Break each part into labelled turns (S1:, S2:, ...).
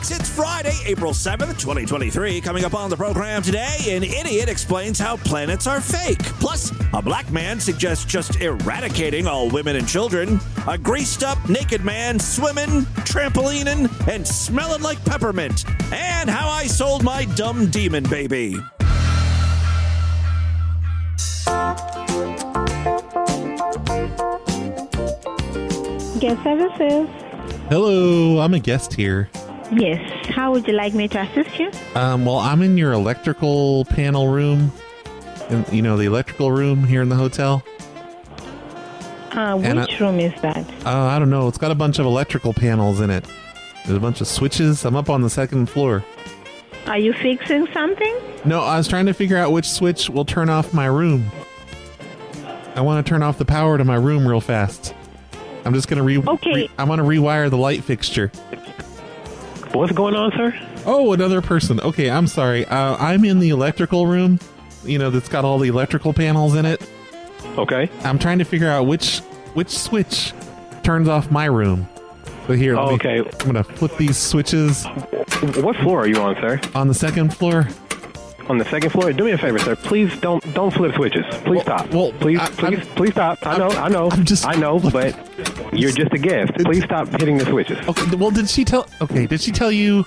S1: Freaks. It's Friday, April 7th, 2023. Coming up on the program today, an idiot explains how planets are fake. Plus, a black man suggests just eradicating all women and children. A greased up naked man swimming, trampolining, and smelling like peppermint. And how I sold my dumb demon baby.
S2: Guest services.
S3: Hello, I'm a guest here.
S2: Yes. How would you like me to assist you?
S3: Um, well, I'm in your electrical panel room. In, you know, the electrical room here in the hotel.
S2: Uh, which
S3: I-
S2: room is that?
S3: Uh, I don't know. It's got a bunch of electrical panels in it. There's a bunch of switches. I'm up on the second floor.
S2: Are you fixing something?
S3: No, I was trying to figure out which switch will turn off my room. I want to turn off the power to my room real fast. I'm just gonna re.
S2: Okay.
S3: re- I want to rewire the light fixture.
S4: What's going on, sir?
S3: Oh, another person. Okay, I'm sorry. Uh, I'm in the electrical room. You know, that's got all the electrical panels in it.
S4: Okay.
S3: I'm trying to figure out which which switch turns off my room. So here,
S4: Oh,
S3: me-
S4: okay.
S3: I'm gonna flip these switches
S4: What floor are you on, sir?
S3: on the second floor.
S4: On the second floor. Do me a favor, sir. Please don't don't flip switches. Please
S3: Well-
S4: stop.
S3: well,
S4: please,
S3: I-
S4: please,
S3: I'm-
S4: please stop. I know, I know,
S3: I'm just-
S4: I know, but you're just a guest. Please stop hitting the switches.
S3: Okay, well, did she tell? Okay, did she tell you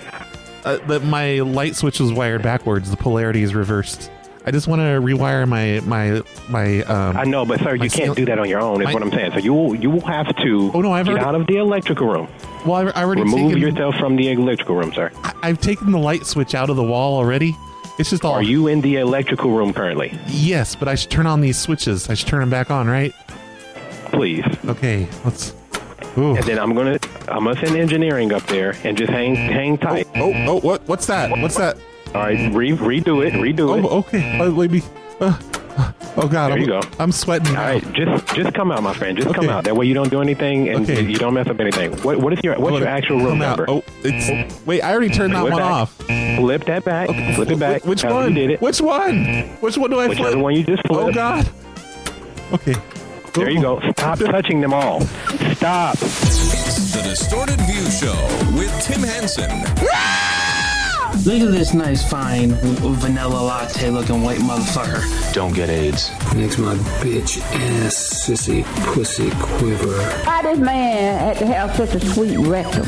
S3: uh, that my light switch was wired backwards? The polarity is reversed. I just want to rewire my my my. Um,
S4: I know, but sir, you can't do that on your own. Is
S3: my-
S4: what I'm saying. So you will you will have to
S3: Oh, no, I've
S4: get
S3: already-
S4: out of the electrical room.
S3: Well, I, I already
S4: Remove
S3: taken.
S4: yourself from the electrical room, sir.
S3: I, I've taken the light switch out of the wall already. It's just all.
S4: Are you in the electrical room currently?
S3: Yes, but I should turn on these switches. I should turn them back on, right?
S4: Please.
S3: Okay, let's. Ooh.
S4: And then I'm gonna I'm gonna send engineering up there and just hang hang tight.
S3: Oh, oh, what? What's that? What's that?
S4: All right, re- redo it, redo it.
S3: Oh, okay. Uh, let me. Uh, oh God,
S4: There
S3: I'm,
S4: you go.
S3: I'm sweating.
S4: All
S3: now.
S4: right, just just come out, my friend. Just come out. That way you don't do anything and
S3: Okay.
S4: you don't mess up anything. What what is your what's your actual room
S3: Come out.
S4: number?
S3: Oh, it's. Oh, wait, I already turned that one
S4: back.
S3: off.
S4: Flip that back. Flip it back.
S3: Which
S4: However
S3: one?
S4: Did it.
S3: Which one? Which one do I
S4: Whichever
S3: flip?
S4: one you just
S3: oh,
S4: flipped. Oh.
S3: God. Okay.
S4: There you go. Stop touching them all. Stop.
S5: It's the Distorted View Show with Tim Henson.
S6: Look at this nice, fine, vanilla latte looking white motherfucker.
S7: Don't get AIDS.
S8: Makes my bitch ass sissy pussy quiver.
S9: Why this man had to have such a sweet rectum?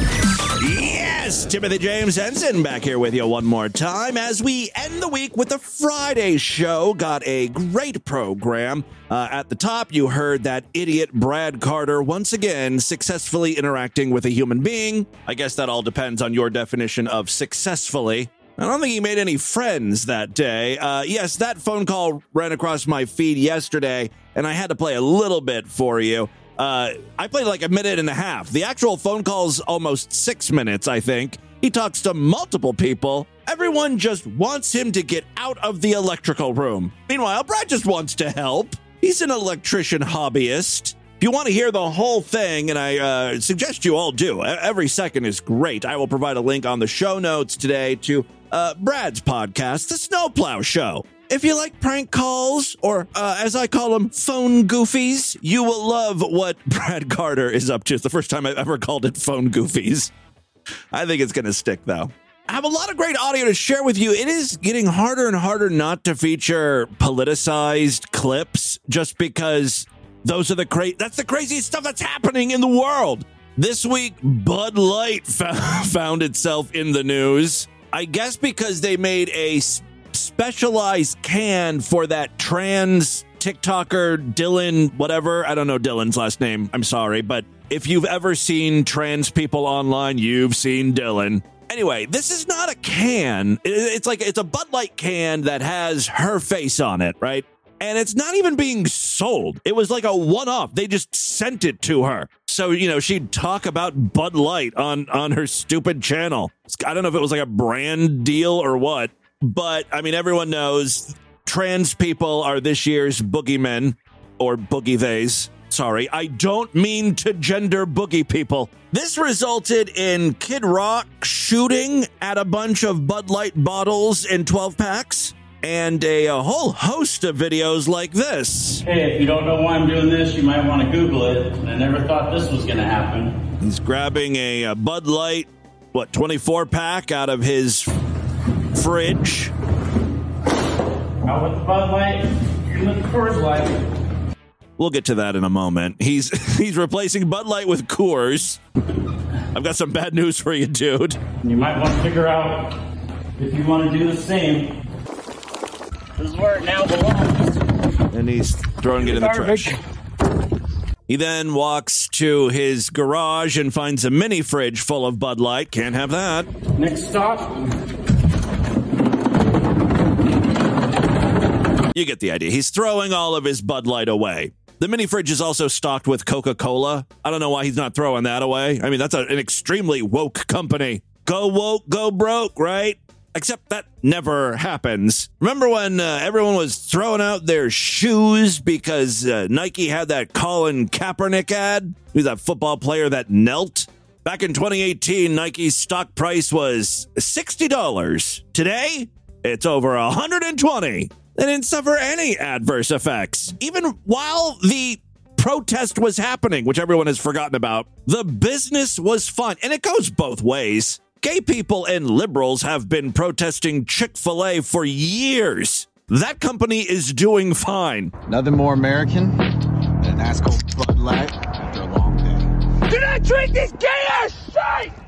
S1: Yes, Timothy James Henson back here with you one more time as we end the week with the Friday show. Got a great program. Uh, at the top, you heard that idiot Brad Carter once again successfully interacting with a human being. I guess that all depends on your definition of successfully. I don't think he made any friends that day. Uh, yes, that phone call ran across my feed yesterday, and I had to play a little bit for you. Uh, I played like a minute and a half. The actual phone call's almost six minutes, I think. He talks to multiple people. Everyone just wants him to get out of the electrical room. Meanwhile, Brad just wants to help. He's an electrician hobbyist. If you want to hear the whole thing, and I uh, suggest you all do, every second is great. I will provide a link on the show notes today to uh, Brad's podcast, The Snowplow Show. If you like prank calls, or uh, as I call them, phone goofies, you will love what Brad Carter is up to. It's the first time I've ever called it phone goofies. I think it's going to stick, though. I have a lot of great audio to share with you. It is getting harder and harder not to feature politicized clips just because those are the cra- that's the craziest stuff that's happening in the world. This week, Bud Light fo- found itself in the news. I guess because they made a specialized can for that trans TikToker Dylan, whatever. I don't know Dylan's last name. I'm sorry. But if you've ever seen trans people online, you've seen Dylan. Anyway, this is not a can. It's like it's a Bud Light can that has her face on it, right? And it's not even being sold. It was like a one off. They just sent it to her. So, you know, she'd talk about Bud Light on on her stupid channel. I don't know if it was like a brand deal or what, but I mean everyone knows trans people are this year's boogeymen or boogie theys. Sorry, I don't mean to gender boogie people. This resulted in Kid Rock shooting at a bunch of Bud Light bottles in 12 packs and a, a whole host of videos like this.
S10: Hey, if you don't know why I'm doing this, you might want to Google it. I never thought this was going to happen.
S1: He's grabbing a, a Bud Light what, 24 pack out of his fridge.
S10: Out with the Bud Light, in the Coors Light.
S1: We'll get to that in a moment. He's he's replacing Bud Light with Coors. I've got some bad news for you, dude.
S10: You might want to figure out if you want to do the same. This is where it now belongs.
S1: And he's throwing it in the trash. He then walks to his garage and finds a mini fridge full of Bud Light. Can't have that.
S10: Next stop,
S1: You get the idea. He's throwing all of his Bud Light away. The mini fridge is also stocked with Coca Cola. I don't know why he's not throwing that away. I mean, that's a, an extremely woke company. Go woke, go broke, right? Except that never happens. Remember when uh, everyone was throwing out their shoes because uh, Nike had that Colin Kaepernick ad? Who's that football player that knelt? Back in 2018, Nike's stock price was $60. Today, it's over 120. They didn't suffer any adverse effects. Even while the protest was happening, which everyone has forgotten about, the business was fun. And it goes both ways. Gay people and liberals have been protesting Chick fil A for years. That company is doing fine.
S7: Nothing more American than an ass cold Bud Light after a long day.
S11: Do not drink this gay ass shit!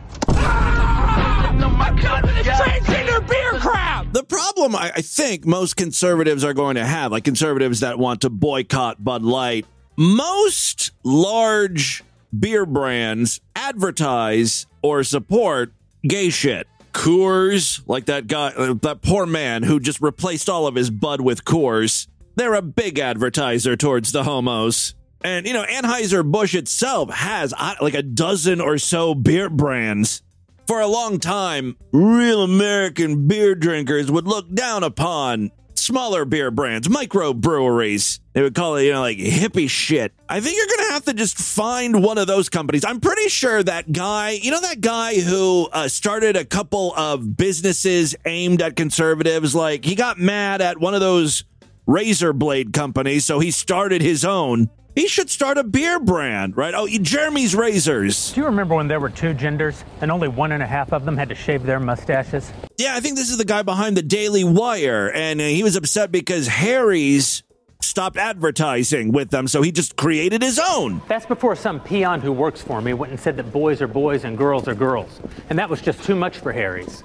S1: Problem I, I think most conservatives are going to have, like conservatives that want to boycott Bud Light, most large beer brands advertise or support gay shit. Coors, like that guy, uh, that poor man who just replaced all of his Bud with Coors, they're a big advertiser towards the homos. And, you know, Anheuser-Busch itself has like a dozen or so beer brands. For a long time, real American beer drinkers would look down upon smaller beer brands, microbreweries. They would call it, you know, like hippie shit. I think you're going to have to just find one of those companies. I'm pretty sure that guy, you know, that guy who uh, started a couple of businesses aimed at conservatives, like he got mad at one of those razor blade companies, so he started his own. He should start a beer brand, right? Oh, Jeremy's Razors.
S12: Do you remember when there were two genders and only one and a half of them had to shave their mustaches?
S1: Yeah, I think this is the guy behind the Daily Wire, and uh, he was upset because Harry's stopped advertising with them, so he just created his own.
S12: That's before some peon who works for me went and said that boys are boys and girls are girls. And that was just too much for Harry's.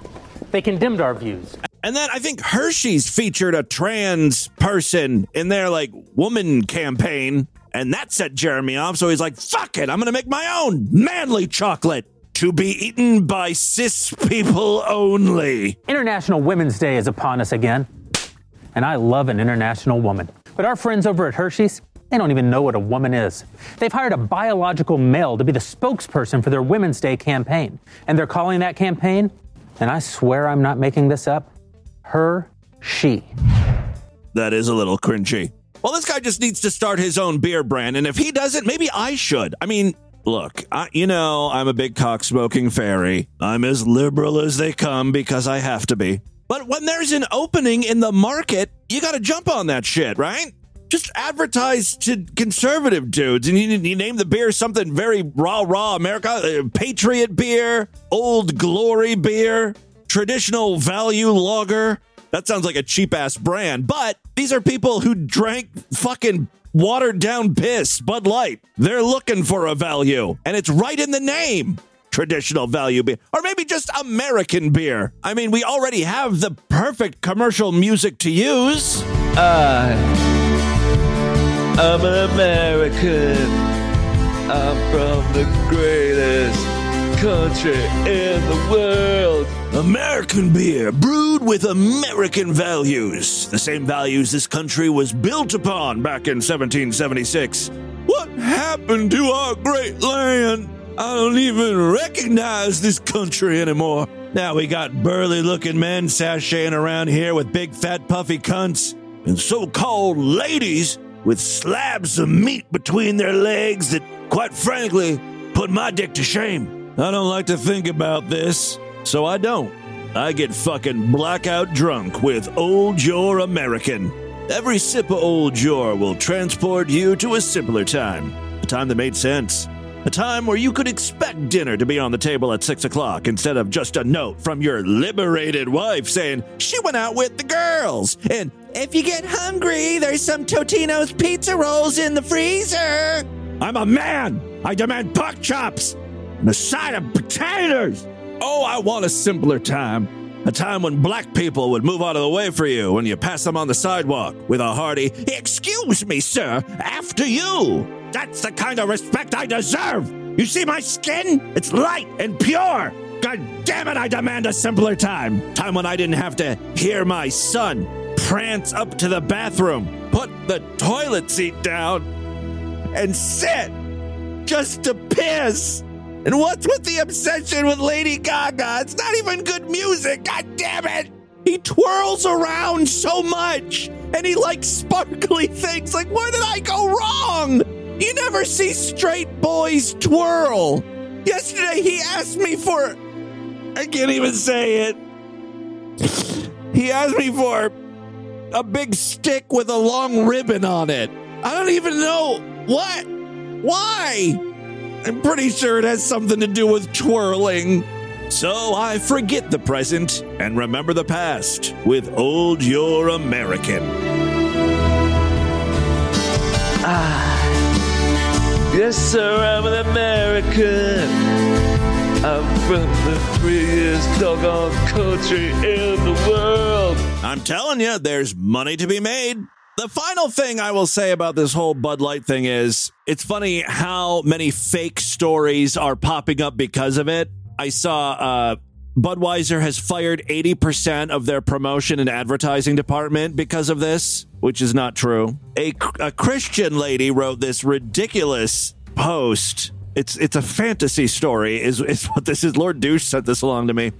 S12: They condemned our views.
S1: And then I think Hershey's featured a trans person in their like woman campaign, and that set Jeremy off. So he's like, "Fuck it, I'm gonna make my own manly chocolate." To be eaten by cis people only.
S12: International Women's Day is upon us again. And I love an international woman. But our friends over at Hershey's, they don't even know what a woman is. They've hired a biological male to be the spokesperson for their Women's Day campaign. And they're calling that campaign, and I swear I'm not making this up, Her She.
S1: That is a little cringy. Well, this guy just needs to start his own beer brand, and if he doesn't, maybe I should. I mean, look, I, you know, I'm a big cock smoking fairy. I'm as liberal as they come because I have to be. But when there's an opening in the market, you got to jump on that shit, right? Just advertise to conservative dudes, and you, you name the beer something very raw, raw America, uh, Patriot beer, Old Glory beer, traditional value lager. That sounds like a cheap ass brand, but these are people who drank fucking watered down piss, Bud Light. They're looking for a value, and it's right in the name. Traditional value beer, or maybe just American beer. I mean, we already have the perfect commercial music to use.
S13: I, I'm an American. I'm from the greatest country in the world.
S1: American beer, brewed with American values. The same values this country was built upon back in 1776. What happened to our great land? I don't even recognize this country anymore. Now we got burly looking men sashaying around here with big fat puffy cunts and so called ladies with slabs of meat between their legs that, quite frankly, put my dick to shame. I don't like to think about this, so I don't. I get fucking blackout drunk with Old Your American. Every sip of Old Your will transport you to a simpler time, a time that made sense. A time where you could expect dinner to be on the table at 6 o'clock instead of just a note from your liberated wife saying she went out with the girls. And if you get hungry, there's some Totino's pizza rolls in the freezer. I'm a man. I demand pork chops and a side of potatoes. Oh, I want a simpler time. A time when black people would move out of the way for you when you pass them on the sidewalk with a hearty, Excuse me, sir, after you. That's the kind of respect I deserve. You see my skin? It's light and pure. God damn it, I demand a simpler time. Time when I didn't have to hear my son prance up to the bathroom, put the toilet seat down, and sit just to piss. And what's with the obsession with Lady Gaga? It's not even good music. God damn it. He twirls around so much and he likes sparkly things. Like, where did I go wrong? You never see straight boys twirl. Yesterday he asked me for. I can't even say it. He asked me for a big stick with a long ribbon on it. I don't even know what. Why? I'm pretty sure it has something to do with twirling. So I forget the present and remember the past with Old Your American.
S13: Ah, yes, sir, I'm an American. I'm from the freest doggone country in the world.
S1: I'm telling you, there's money to be made. The final thing I will say about this whole Bud Light thing is it's funny how many fake stories are popping up because of it. I saw uh, Budweiser has fired 80% of their promotion and advertising department because of this, which is not true. A, a Christian lady wrote this ridiculous post. It's it's a fantasy story, is, is what this is. Lord Douche sent this along to me.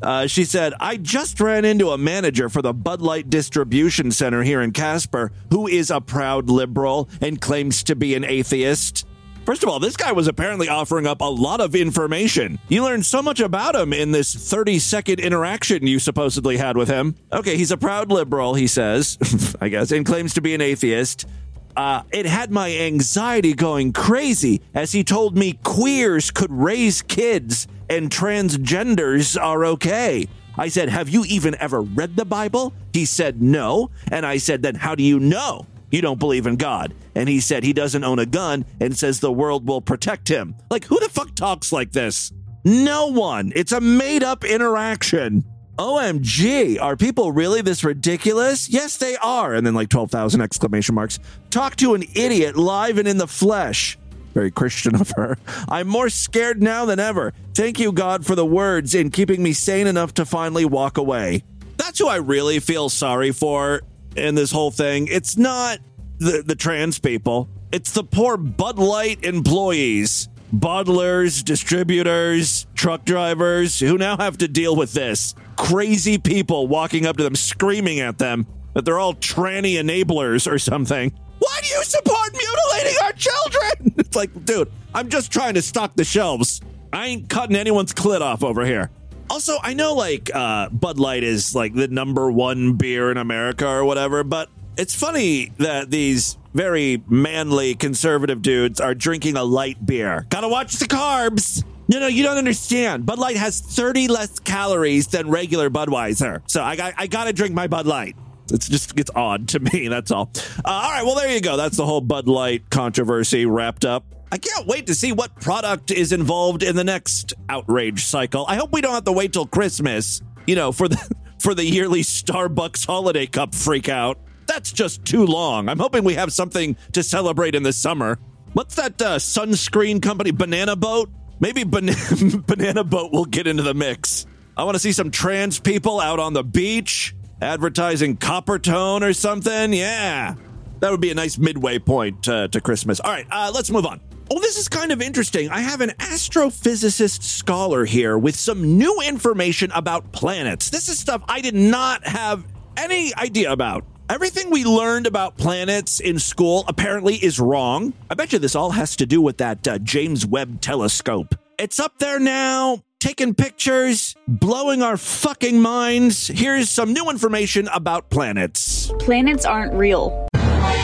S1: Uh, she said, I just ran into a manager for the Bud Light Distribution Center here in Casper who is a proud liberal and claims to be an atheist. First of all, this guy was apparently offering up a lot of information. You learned so much about him in this 30 second interaction you supposedly had with him. Okay, he's a proud liberal, he says, I guess, and claims to be an atheist. Uh, it had my anxiety going crazy as he told me queers could raise kids and transgenders are okay. I said, Have you even ever read the Bible? He said, No. And I said, Then how do you know? You don't believe in God. And he said he doesn't own a gun and says the world will protect him. Like, who the fuck talks like this? No one. It's a made up interaction. OMG, are people really this ridiculous? Yes, they are. And then like 12,000 exclamation marks. Talk to an idiot live and in the flesh. Very Christian of her. I'm more scared now than ever. Thank you, God, for the words in keeping me sane enough to finally walk away. That's who I really feel sorry for in this whole thing. It's not the, the trans people, it's the poor Bud Light employees, bottlers, distributors, truck drivers who now have to deal with this. Crazy people walking up to them, screaming at them that they're all tranny enablers or something. Why do you support mutilating our children? It's like, dude, I'm just trying to stock the shelves. I ain't cutting anyone's clit off over here. Also, I know like uh, Bud Light is like the number one beer in America or whatever, but it's funny that these very manly conservative dudes are drinking a light beer. Gotta watch the carbs. No, no, you don't understand. Bud Light has 30 less calories than regular Budweiser. So I got I gotta drink my Bud Light. It's just it's odd to me. That's all. Uh, all right, well there you go. That's the whole Bud Light controversy wrapped up. I can't wait to see what product is involved in the next outrage cycle. I hope we don't have to wait till Christmas, you know, for the for the yearly Starbucks holiday cup freak out. That's just too long. I'm hoping we have something to celebrate in the summer. What's that uh, sunscreen company? Banana Boat? Maybe Ban- Banana Boat will get into the mix. I want to see some trans people out on the beach advertising Coppertone or something. Yeah, that would be a nice midway point uh, to Christmas. All right, uh, let's move on. Oh, this is kind of interesting. I have an astrophysicist scholar here with some new information about planets. This is stuff I did not have any idea about. Everything we learned about planets in school apparently is wrong. I bet you this all has to do with that uh, James Webb telescope. It's up there now, taking pictures, blowing our fucking minds. Here's some new information about planets.
S14: Planets aren't real.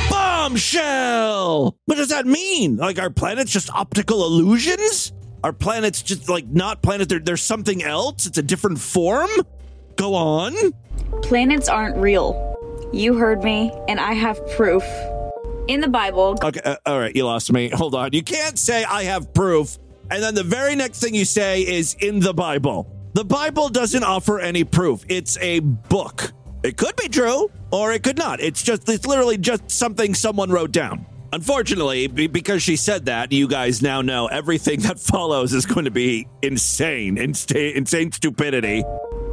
S1: Bombshell! What does that mean? Like, are planets just optical illusions? Are planets just like not planets? They're, they're something else? It's a different form? Go on.
S14: Planets aren't real. You heard me, and I have proof. In the Bible,
S1: Okay, uh, all right, you lost me. Hold on. You can't say I have proof, and then the very next thing you say is in the Bible. The Bible doesn't offer any proof. It's a book. It could be true, or it could not. It's just, it's literally just something someone wrote down. Unfortunately, because she said that, you guys now know everything that follows is going to be insane, insta- insane stupidity.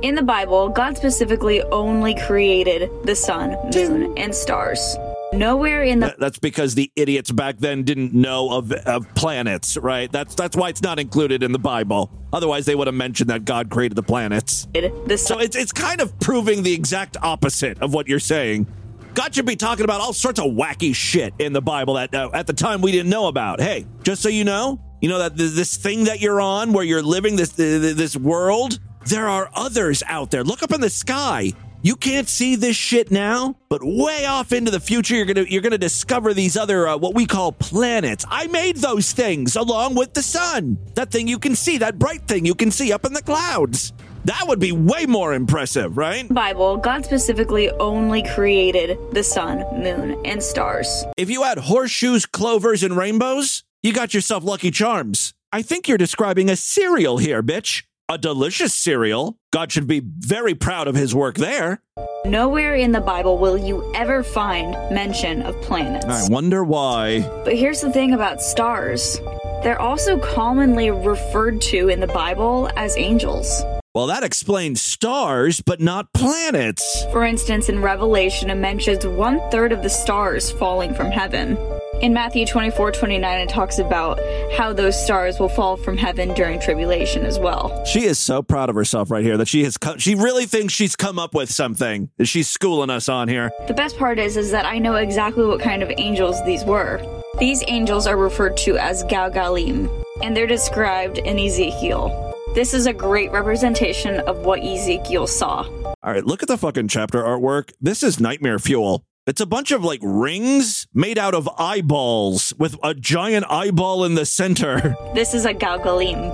S14: In the Bible, God specifically only created the sun, moon, and stars. Nowhere in the
S1: That's because the idiots back then didn't know of, of planets, right? That's that's why it's not included in the Bible. Otherwise, they would have mentioned that God created the planets.
S14: the
S1: so it's it's kind of proving the exact opposite of what you're saying. God should be talking about all sorts of wacky shit in the Bible that uh, at the time we didn't know about. Hey, just so you know, you know that this thing that you're on, where you're living this th- th- this world, there are others out there. Look up in the sky. You can't see this shit now, but way off into the future, you're gonna you're gonna discover these other uh, what we call planets. I made those things along with the sun. That thing you can see, that bright thing you can see up in the clouds. That would be way more impressive, right?
S14: Bible, God specifically only created the sun, moon, and stars.
S1: If you had horseshoes, clovers, and rainbows, you got yourself Lucky Charms. I think you're describing a cereal here, bitch. A delicious cereal. God should be very proud of his work there.
S14: Nowhere in the Bible will you ever find mention of planets.
S1: I wonder why.
S14: But here's the thing about stars they're also commonly referred to in the Bible as angels.
S1: Well, that explains stars, but not planets.
S14: For instance, in Revelation, it mentions one third of the stars falling from heaven. In Matthew 24 29, it talks about how those stars will fall from heaven during tribulation as well.
S1: She is so proud of herself right here that she has co- she really thinks she's come up with something. She's schooling us on here.
S14: The best part is, is that I know exactly what kind of angels these were. These angels are referred to as Galgalim, and they're described in Ezekiel. This is a great representation of what Ezekiel saw.
S1: All right, look at the fucking chapter artwork. This is nightmare fuel. It's a bunch of like rings made out of eyeballs with a giant eyeball in the center.
S14: This is a Galgalim.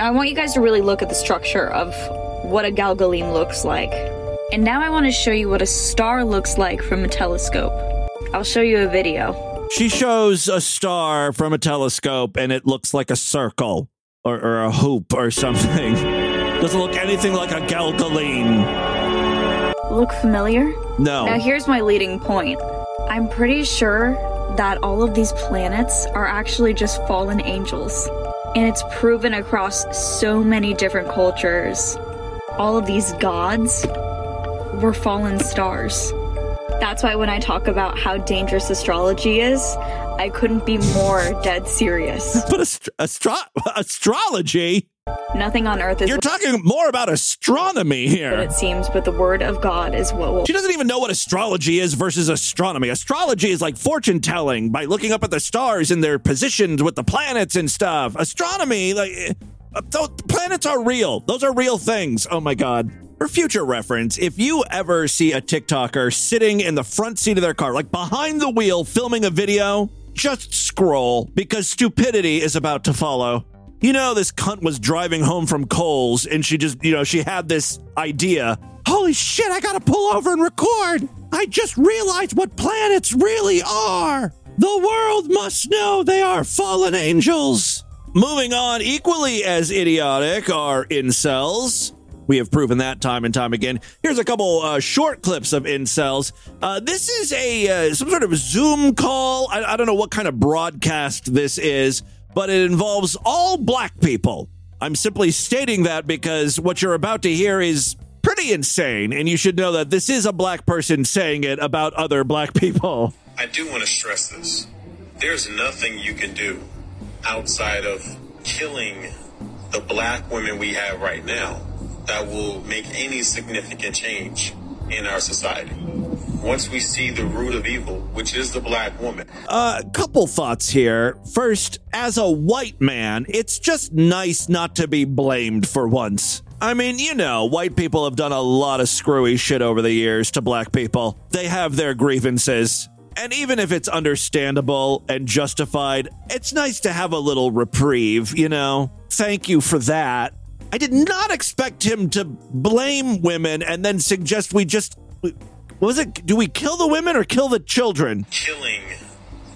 S14: I want you guys to really look at the structure of what a Galgalim looks like. And now I want to show you what a star looks like from a telescope. I'll show you a video.
S1: She shows a star from a telescope and it looks like a circle or, or a hoop or something. Doesn't look anything like a Galgalim.
S14: Look familiar?
S1: No.
S14: Now, here's my leading point. I'm pretty sure that all of these planets are actually just fallen angels. And it's proven across so many different cultures. All of these gods were fallen stars. That's why when I talk about how dangerous astrology is, I couldn't be more dead serious.
S1: But ast- astro- astrology?
S14: Nothing on earth is
S1: You're talking more about astronomy here.
S14: it seems, but the word of God is what will
S1: She doesn't even know what astrology is versus astronomy. Astrology is like fortune telling by looking up at the stars and their positions with the planets and stuff. Astronomy, like, uh, th- planets are real. Those are real things. Oh my God. For future reference, if you ever see a TikToker sitting in the front seat of their car, like behind the wheel, filming a video, just scroll because stupidity is about to follow. You know, this cunt was driving home from Coles and she just, you know, she had this idea. Holy shit, I gotta pull over and record. I just realized what planets really are. The world must know they are fallen angels. Moving on, equally as idiotic are incels. We have proven that time and time again. Here's a couple uh, short clips of incels. Uh, this is a uh, some sort of Zoom call. I, I don't know what kind of broadcast this is, but it involves all black people. I'm simply stating that because what you're about to hear is pretty insane, and you should know that this is a black person saying it about other black people.
S15: I do want to stress this. There's nothing you can do outside of killing the black women we have right now that will make any significant change in our society. Once we see the root of evil, which is the black woman,
S1: A uh, couple thoughts here. First, as a white man, it's just nice not to be blamed for once. I mean, you know, white people have done a lot of screwy shit over the years to black people. They have their grievances. And even if it's understandable and justified, it's nice to have a little reprieve, you know? Thank you for that. I did not expect him to blame women and then suggest we just. What was it? Do we kill the women or kill the children?
S15: Killing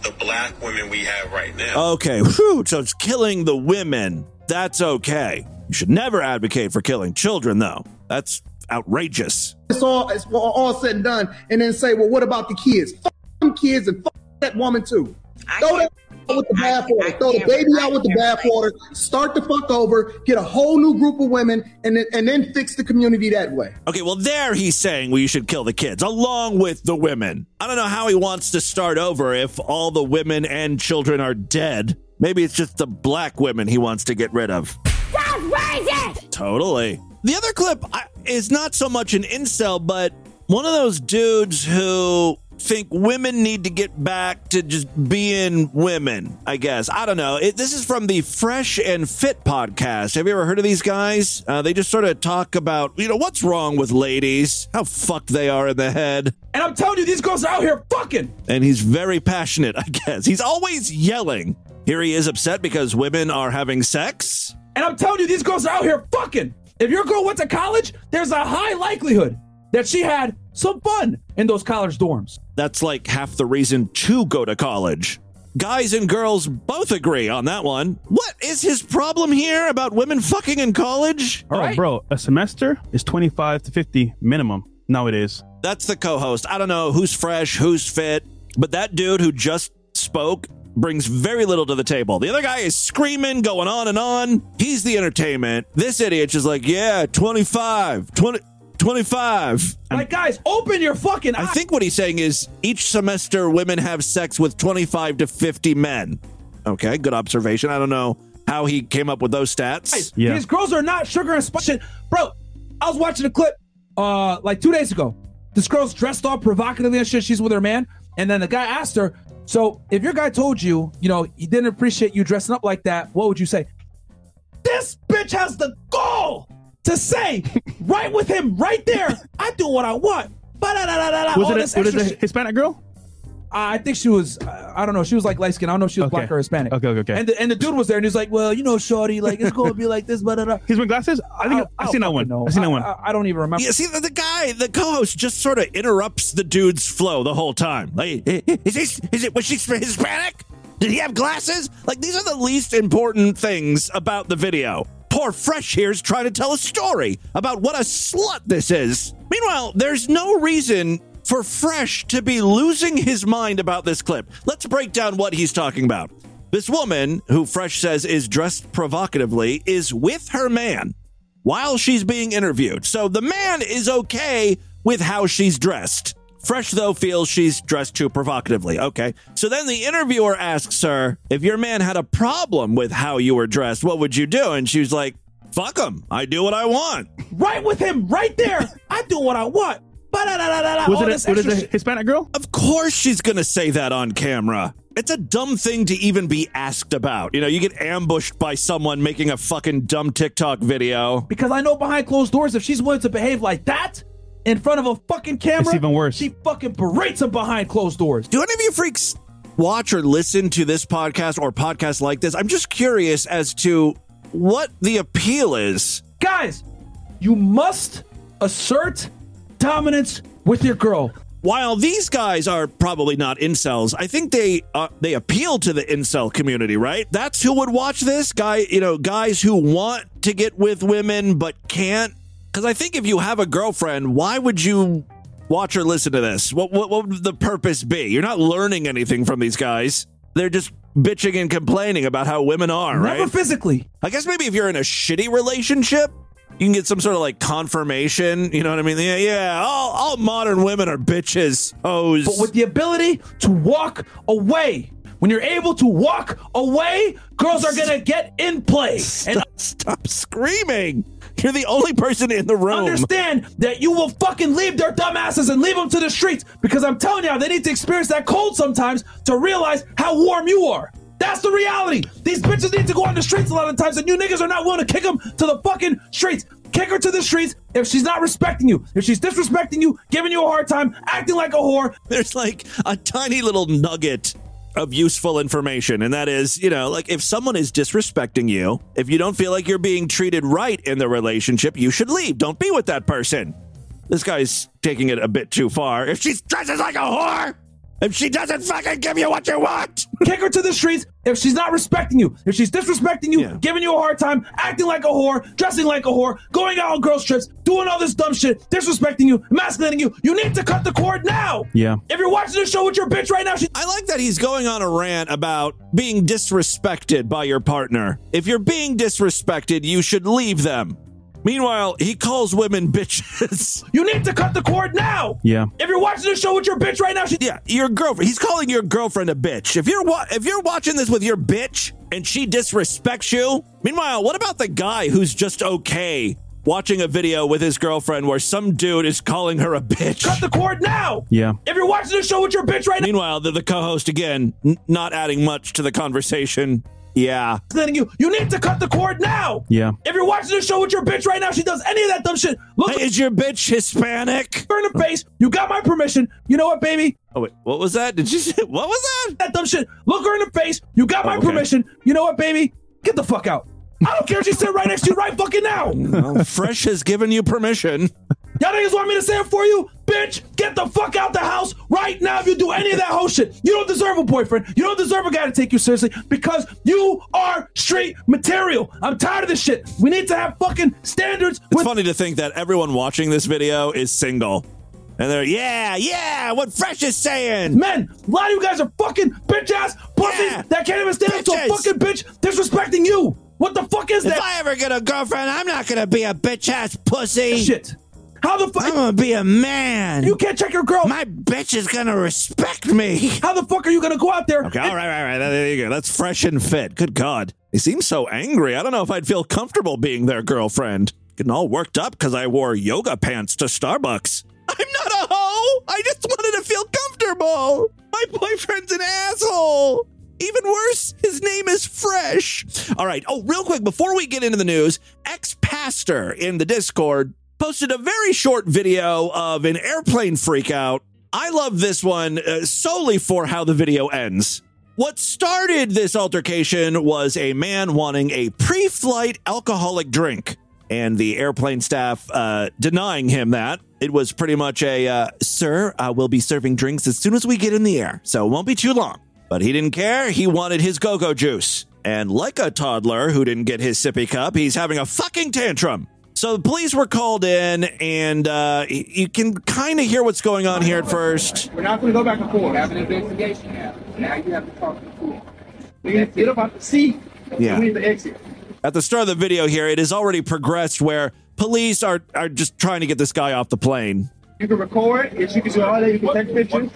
S15: the black women we have right now.
S1: Okay, whew, so it's killing the women. That's okay. You should never advocate for killing children, though. That's outrageous.
S16: It's all it's all, all said and done, and then say, well, what about the kids? Fuck them kids and fuck that woman too. Throw that out with the bathwater. Throw the baby out with the bathwater. Start the fuck over. Get a whole new group of women, and then and then fix the community that way.
S1: Okay, well, there he's saying we should kill the kids along with the women. I don't know how he wants to start over if all the women and children are dead. Maybe it's just the black women he wants to get rid of.
S11: That's racist!
S1: Totally. The other clip is not so much an incel, but one of those dudes who think women need to get back to just being women, I guess. I don't know. It, this is from the Fresh and Fit podcast. Have you ever heard of these guys? Uh, they just sort of talk about, you know, what's wrong with ladies, how fucked they are in the head.
S17: And I'm telling you, these girls are out here fucking.
S1: And he's very passionate, I guess. He's always yelling. Here he is upset because women are having sex.
S17: And I'm telling you, these girls are out here fucking. If your girl went to college, there's a high likelihood that she had some fun in those college dorms.
S1: That's like half the reason to go to college. Guys and girls both agree on that one. What is his problem here about women fucking in college?
S18: oh, bro, a semester is 25 to 50 minimum nowadays.
S1: That's the co host. I don't know who's fresh, who's fit, but that dude who just spoke brings very little to the table. The other guy is screaming, going on and on. He's the entertainment. This idiot's just like, yeah, 25, 20. 25.
S17: Like, guys, open your fucking
S1: I think what he's saying is each semester women have sex with 25 to 50 men. Okay, good observation. I don't know how he came up with those stats.
S17: These girls are not sugar and spice. Bro, I was watching a clip uh like two days ago. This girl's dressed all provocatively and shit. She's with her man. And then the guy asked her, So if your guy told you, you know, he didn't appreciate you dressing up like that, what would you say? This bitch has the gall to say, right with him, right there, I do what I want.
S18: Was
S17: all
S18: it,
S17: this
S18: a, was
S17: extra
S18: it a
S17: shit.
S18: Hispanic girl?
S17: I think she was. uh, I don't know. She was like light skin. I don't know if she was black or Hispanic.
S18: Okay, okay, okay.
S17: And the, and the dude was there, and he's like, "Well, you know, shorty, like it's going to be like this." But
S18: He's wearing glasses. I think I, have seen that one.
S17: Know.
S18: I seen that
S17: I,
S18: one.
S17: I, I don't even remember.
S1: Yeah, see, the, the guy, the co-host, just sort of interrupts the dude's flow the whole time. Like, is this, is it, was she Hispanic? Did he have glasses? Like, these are the least important things about the video. Fresh here's trying to tell a story about what a slut this is. Meanwhile, there's no reason for Fresh to be losing his mind about this clip. Let's break down what he's talking about. This woman, who Fresh says is dressed provocatively, is with her man while she's being interviewed. So the man is okay with how she's dressed. Fresh, though, feels she's dressed too provocatively. Okay. So then the interviewer asks her, if your man had a problem with how you were dressed, what would you do? And she's like, fuck him. I do what I want.
S17: Right with him, right there. I do what I want.
S18: Was
S17: all
S18: it,
S17: this
S18: a, was it a. Hispanic girl?
S1: Of course she's going to say that on camera. It's a dumb thing to even be asked about. You know, you get ambushed by someone making a fucking dumb TikTok video.
S17: Because I know behind closed doors, if she's willing to behave like that in front of a fucking camera,
S18: It's even worse.
S17: She fucking berates him behind closed doors.
S1: Do any of you freaks watch or listen to this podcast or podcasts like this? I'm just curious as to what the appeal is.
S17: Guys, you must assert dominance with your girl.
S1: While these guys are probably not incels, I think they uh, they appeal to the incel community, right? That's who would watch this guy. You know, guys who want to get with women but can't. Because I think if you have a girlfriend, why would you watch or listen to this? What, what what would the purpose be? You're not learning anything from these guys. They're just bitching and complaining about how women are, right?
S17: Physically.
S1: I guess maybe if you're in a shitty relationship, you can get some sort of like confirmation. You know what I mean? Yeah, yeah. All, all modern women are bitches. Hoes.
S17: But with the ability to walk away. When you're able to walk away, girls are gonna get in play. And
S1: stop screaming. You're the only person in the room.
S17: Understand that you will fucking leave their dumbasses and leave them to the streets because I'm telling you, they need to experience that cold sometimes to realize how warm you are. That's the reality. These bitches need to go on the streets a lot of times, and you niggas are not willing to kick them to the fucking streets. kick her to the streets if she's not respecting you. If she's disrespecting you, giving you a hard time, acting like a whore.
S1: There's like a tiny little nugget of useful information, and that is, you know, like if someone is disrespecting you, if you don't feel like you're being treated right in the relationship, you should leave. Don't be with that person. This guy's taking it a bit too far. If she dresses like a whore, if she doesn't fucking give you what you want,
S17: kick her to the streets if she's not respecting you. If she's disrespecting you, giving you a hard time, acting like a whore, dressing like a whore, going out on girls' trips, doing all this dumb shit, disrespecting you, emasculating you, you need to cut the cord now.
S18: Yeah.
S17: If you're watching the show with your bitch right now, she.
S1: I like that he's going on a rant about being disrespected by your partner. If you're being disrespected, you should leave them. Meanwhile, he calls women bitches.
S17: You need to cut the cord now.
S18: Yeah.
S17: If you're watching the show with your bitch right now, she.
S1: Yeah, your girlfriend. He's calling your girlfriend a bitch. If you're wa- if you're watching this with your bitch and she disrespects you, meanwhile, what about the guy who's just okay watching a video with his girlfriend where some dude is calling her a bitch?
S17: Cut the cord now.
S18: Yeah.
S17: If you're watching the show with your bitch right now.
S1: Meanwhile, the, the co-host again, n- not adding much to the conversation. Yeah.
S17: Letting you, you need to cut the cord now.
S18: Yeah.
S17: If you're watching the show with your bitch right now, she does any of that dumb shit. Look
S1: Hey, is your bitch Hispanic?
S17: her in the face. You got my permission. You know what, baby?
S1: Oh wait, what was that? Did you say what was that?
S17: That dumb shit. Look her in the face. You got my oh,
S1: okay.
S17: permission. You know what, baby? Get the fuck out. I don't care if she's sitting right next to you right fucking now.
S1: Well, Fresh has given you permission.
S17: Y'all niggas want me to say it for you? Bitch, get the fuck out the house right now if you do any of that whole shit. You don't deserve a boyfriend. You don't deserve a guy to take you seriously because you are street material. I'm tired of this shit. We need to have fucking standards.
S1: It's funny to think that everyone watching this video is single. And they're, yeah, yeah, what Fresh is saying.
S17: Men, a lot of you guys are fucking bitch ass pussies
S1: Yeah.
S17: that can't even stand up to a fucking bitch disrespecting you. What the fuck is
S1: If
S17: that If
S1: I ever get a girlfriend, I'm not gonna be a bitch ass pussy.
S17: shit? How the fuck?
S1: I'm gonna be a man.
S17: You can't check your girl.
S1: My bitch is gonna respect me.
S17: How the fuck are you gonna go out there?
S1: Okay, all right, all right, there you go. That's fresh and fit. Good God. He seems so angry. I don't know if I'd feel comfortable being their girlfriend. Getting all worked up because I wore yoga pants to Starbucks. I'm not a hoe. I just wanted to feel comfortable. My boyfriend's an asshole. Even worse, his name is Fresh. All right. Oh, real quick, before we get into the news, ex pastor in the Discord posted a very short video of an airplane freakout. I love this one uh, solely for how the video ends. What started this altercation was a man wanting a pre flight alcoholic drink, and the airplane staff uh, denying him that. It was pretty much a, uh, sir, uh, we'll be serving drinks as soon as we get in the air, so it won't be too long. But he didn't care. He wanted his go go juice. And like a toddler who didn't get his sippy cup, he's having a fucking tantrum. So the police were called in, and uh, you can kind of hear what's going on here at first.
S19: We're not going to go back and forth. We have an investigation now. Now you have to talk to the police. We have to get up out the seat.
S1: Yeah.
S19: We need to exit.
S1: At the start of the video here, it has already progressed where police are, are just trying to get this guy off the plane.
S19: You can record. If you can do all that, you can take pictures.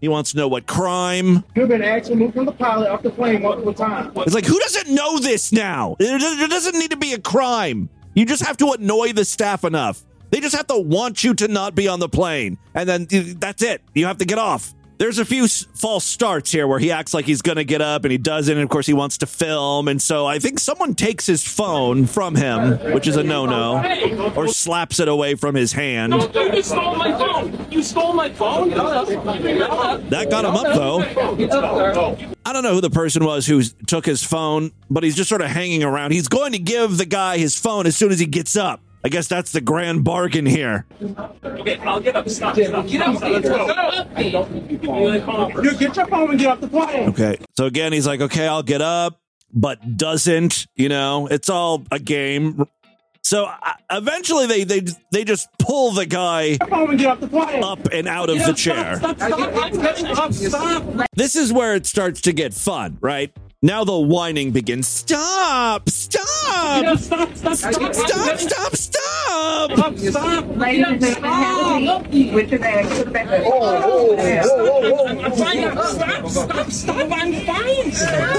S1: He wants to know what crime.
S19: You've been asked to move from the pilot off the plane multiple times.
S1: It's like, who doesn't know this now? There doesn't need to be a crime. You just have to annoy the staff enough. They just have to want you to not be on the plane. And then that's it. You have to get off. There's a few s- false starts here where he acts like he's going to get up and he doesn't. And of course, he wants to film. And so I think someone takes his phone from him, which is a no no, or slaps it away from his hand.
S11: You stole my phone. You stole my phone.
S1: That got him up, though. I don't know who the person was who took his phone, but he's just sort of hanging around. He's going to give the guy his phone as soon as he gets up. I guess that's the grand bargain here.
S11: Okay, I'll get up. Stop. Stop. Get up. Let's go.
S19: You get your phone and get off the plane.
S1: Okay. So again, he's like, okay, I'll get up, but doesn't, you know, it's all a game. So uh, eventually they, they, they just pull the guy
S19: Your phone and get off the plane.
S1: up and out of the chair.
S11: Stop. Stop. I'm. Stop.
S1: This is where it starts to get fun, right? Now the whining begins. Stop! Stop!
S11: Stop. Stop. Stop.
S1: Stop! Stop! Stop! Stop!
S11: Stop. Stop.
S9: Ladies and gentlemen, with your bag to the back. Oh,
S11: I'm fine. Stop. Stop. Stop. I'm fine. Stop.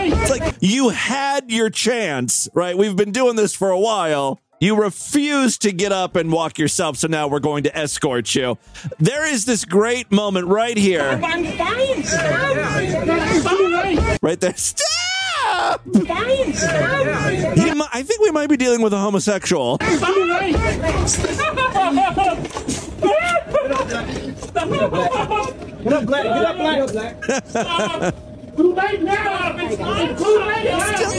S1: It's like you had your chance, right? We've been doing this for a while. You refuse to get up and walk yourself, so now we're going to escort you. There is this great moment right here,
S11: oh, I'm. Stop. Stop.
S1: right there. Stop! up! I think we might be dealing with a homosexual.
S11: Get up, Black. Get up, Black. Stop. Too late now. It's too late.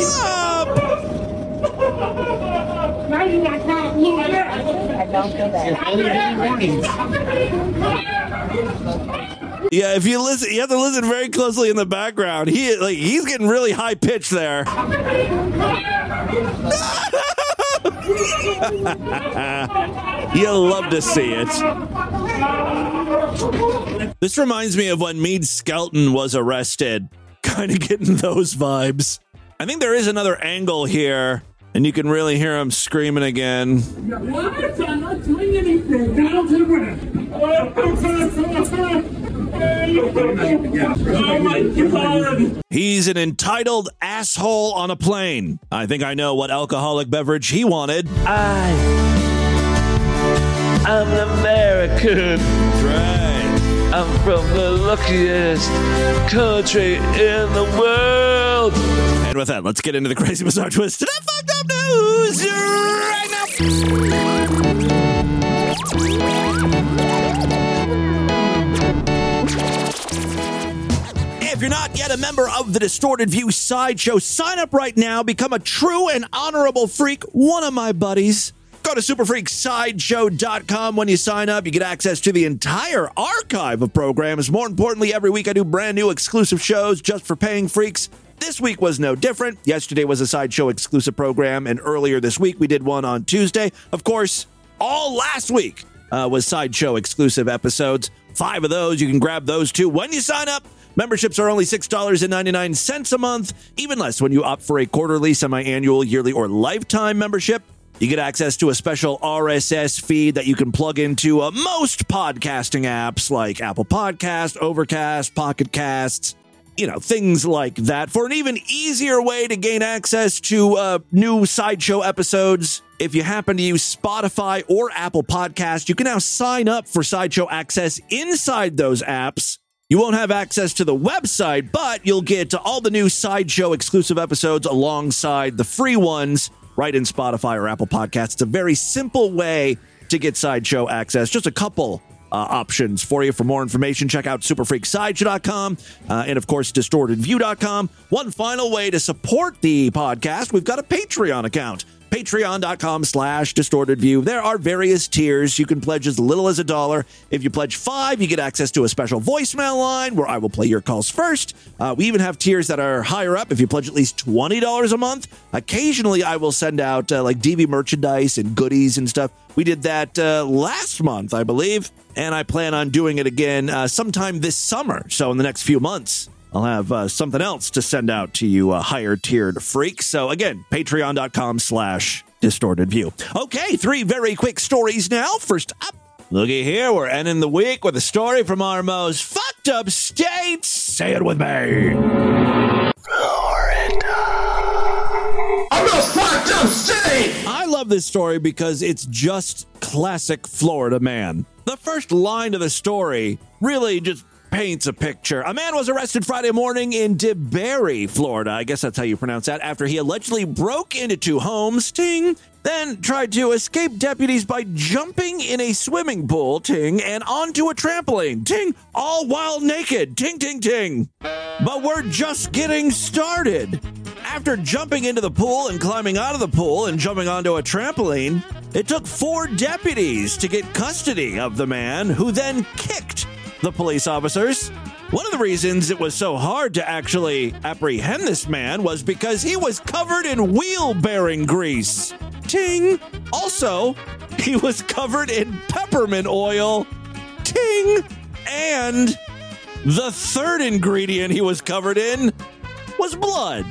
S1: Stop.
S11: I don't feel that.
S1: Yeah, if you listen, you have to listen very closely in the background. He like he's getting really high pitched there. You'll love to see it. This reminds me of when Mead Skelton was arrested. Kind of getting those vibes. I think there is another angle here, and you can really hear him screaming again.
S11: What? I'm not doing anything. Down to the ground.
S1: He's an entitled asshole on a plane. I think I know what alcoholic beverage he wanted.
S13: I I'm an American.
S1: Right.
S13: I'm from the luckiest country in the world.
S1: And with that, let's get into the crazy bizarre twist to the fucked up news right now. If you're not yet a member of the Distorted View Sideshow, sign up right now. Become a true and honorable freak, one of my buddies. Go to superfreaksideshow.com. When you sign up, you get access to the entire archive of programs. More importantly, every week I do brand new exclusive shows just for paying freaks. This week was no different. Yesterday was a sideshow exclusive program, and earlier this week we did one on Tuesday. Of course, all last week uh, was sideshow exclusive episodes. Five of those. You can grab those too when you sign up. Memberships are only $6.99 a month, even less when you opt for a quarterly, semi annual, yearly, or lifetime membership. You get access to a special RSS feed that you can plug into uh, most podcasting apps like Apple Podcast, Overcast, Pocket Casts, you know, things like that. For an even easier way to gain access to uh, new Sideshow episodes, if you happen to use Spotify or Apple Podcast, you can now sign up for Sideshow access inside those apps. You won't have access to the website, but you'll get to all the new Sideshow exclusive episodes alongside the free ones right in Spotify or Apple Podcasts. It's a very simple way to get Sideshow access. Just a couple options for you. For more information, check out superfreaksideshow.com uh, and, of course, distortedview.com. One final way to support the podcast, we've got a Patreon account. Patreon.com slash distorted view. There are various tiers. You can pledge as little as a dollar. If you pledge five, you get access to a special voicemail line where I will play your calls first. Uh, we even have tiers that are higher up. If you pledge at least $20 a month, occasionally I will send out uh, like DV merchandise and goodies and stuff. We did that uh, last month, I believe, and I plan on doing it again uh, sometime this summer. So in the next few months. I'll have uh, something else to send out to you uh, higher tiered freaks. So again, patreon.com slash distorted view. Okay, three very quick stories now. First up, looky here, we're ending the week with a story from our most fucked up state. Say it with me. Florida.
S11: I'm a fucked up state!
S1: I love this story because it's just classic Florida man. The first line of the story really just paints a picture. A man was arrested Friday morning in DeBary, Florida. I guess that's how you pronounce that. After he allegedly broke into two homes, ting, then tried to escape deputies by jumping in a swimming pool, ting, and onto a trampoline, ting, all while naked, ting, ting, ting. But we're just getting started. After jumping into the pool and climbing out of the pool and jumping onto a trampoline, it took four deputies to get custody of the man, who then kicked the police officers. One of the reasons it was so hard to actually apprehend this man was because he was covered in wheel bearing grease. Ting! Also, he was covered in peppermint oil. Ting! And the third ingredient he was covered in was blood.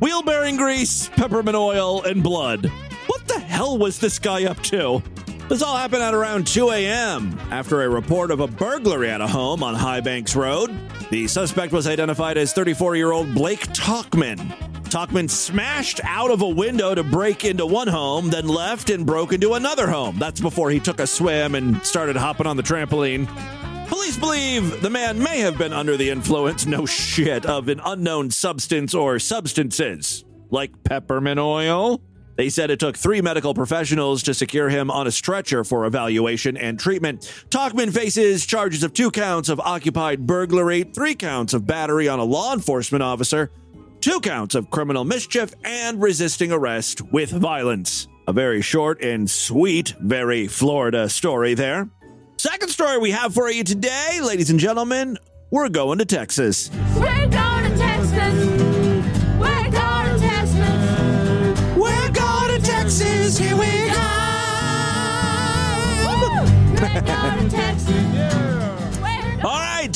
S1: Wheel bearing grease, peppermint oil, and blood. What the hell was this guy up to? This all happened at around 2 a.m. after a report of a burglary at a home on High Banks Road. The suspect was identified as 34 year old Blake Talkman. Talkman smashed out of a window to break into one home, then left and broke into another home. That's before he took a swim and started hopping on the trampoline. Police believe the man may have been under the influence, no shit, of an unknown substance or substances, like peppermint oil. They said it took three medical professionals to secure him on a stretcher for evaluation and treatment. Talkman faces charges of two counts of occupied burglary, three counts of battery on a law enforcement officer, two counts of criminal mischief, and resisting arrest with violence. A very short and sweet, very Florida story there. Second story we have for you today, ladies and gentlemen, we're going to Texas.
S11: We're going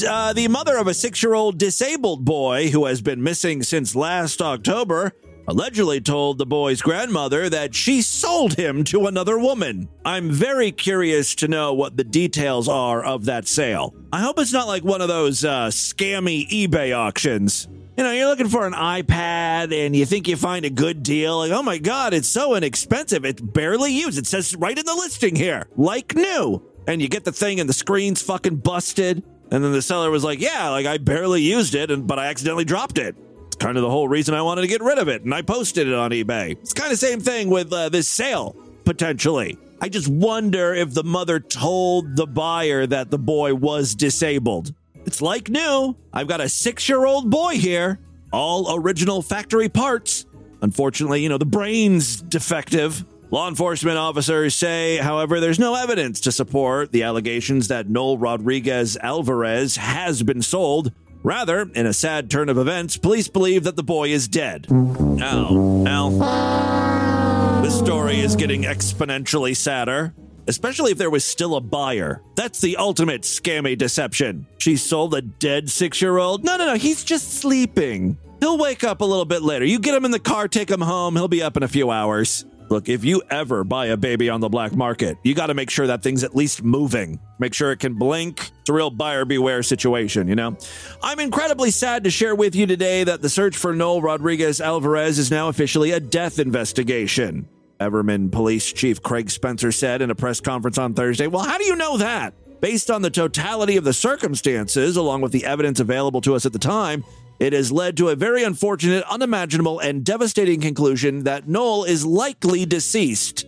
S1: Uh, the mother of a six year old disabled boy who has been missing since last October allegedly told the boy's grandmother that she sold him to another woman. I'm very curious to know what the details are of that sale. I hope it's not like one of those uh, scammy eBay auctions. You know, you're looking for an iPad and you think you find a good deal. Like, oh my God, it's so inexpensive. It's barely used. It says right in the listing here, like new. And you get the thing and the screen's fucking busted. And then the seller was like, yeah, like I barely used it, and, but I accidentally dropped it It's kind of the whole reason I wanted to get rid of it, and I posted it on eBay. It's kind of same thing with uh, this sale, potentially. I just wonder if the mother told the buyer that the boy was disabled. It's like new. I've got a six year old boy here, all original factory parts. Unfortunately, you know, the brain's defective. Law enforcement officers say, however, there's no evidence to support the allegations that Noel Rodriguez Alvarez has been sold. Rather, in a sad turn of events, police believe that the boy is dead. Now, Al, this story is getting exponentially sadder, especially if there was still a buyer. That's the ultimate scammy deception. She sold a dead six year old? No, no, no, he's just sleeping. He'll wake up a little bit later. You get him in the car, take him home, he'll be up in a few hours. Look, if you ever buy a baby on the black market, you got to make sure that thing's at least moving. Make sure it can blink. It's a real buyer beware situation, you know? I'm incredibly sad to share with you today that the search for Noel Rodriguez Alvarez is now officially a death investigation. Everman Police Chief Craig Spencer said in a press conference on Thursday. Well, how do you know that? Based on the totality of the circumstances, along with the evidence available to us at the time, it has led to a very unfortunate, unimaginable, and devastating conclusion that Noel is likely deceased.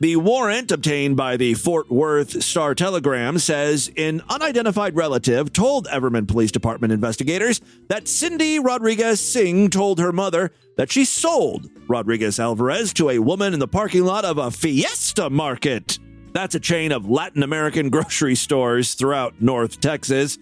S1: The warrant obtained by the Fort Worth Star Telegram says an unidentified relative told Everman Police Department investigators that Cindy Rodriguez Singh told her mother that she sold Rodriguez Alvarez to a woman in the parking lot of a Fiesta Market. That's a chain of Latin American grocery stores throughout North Texas.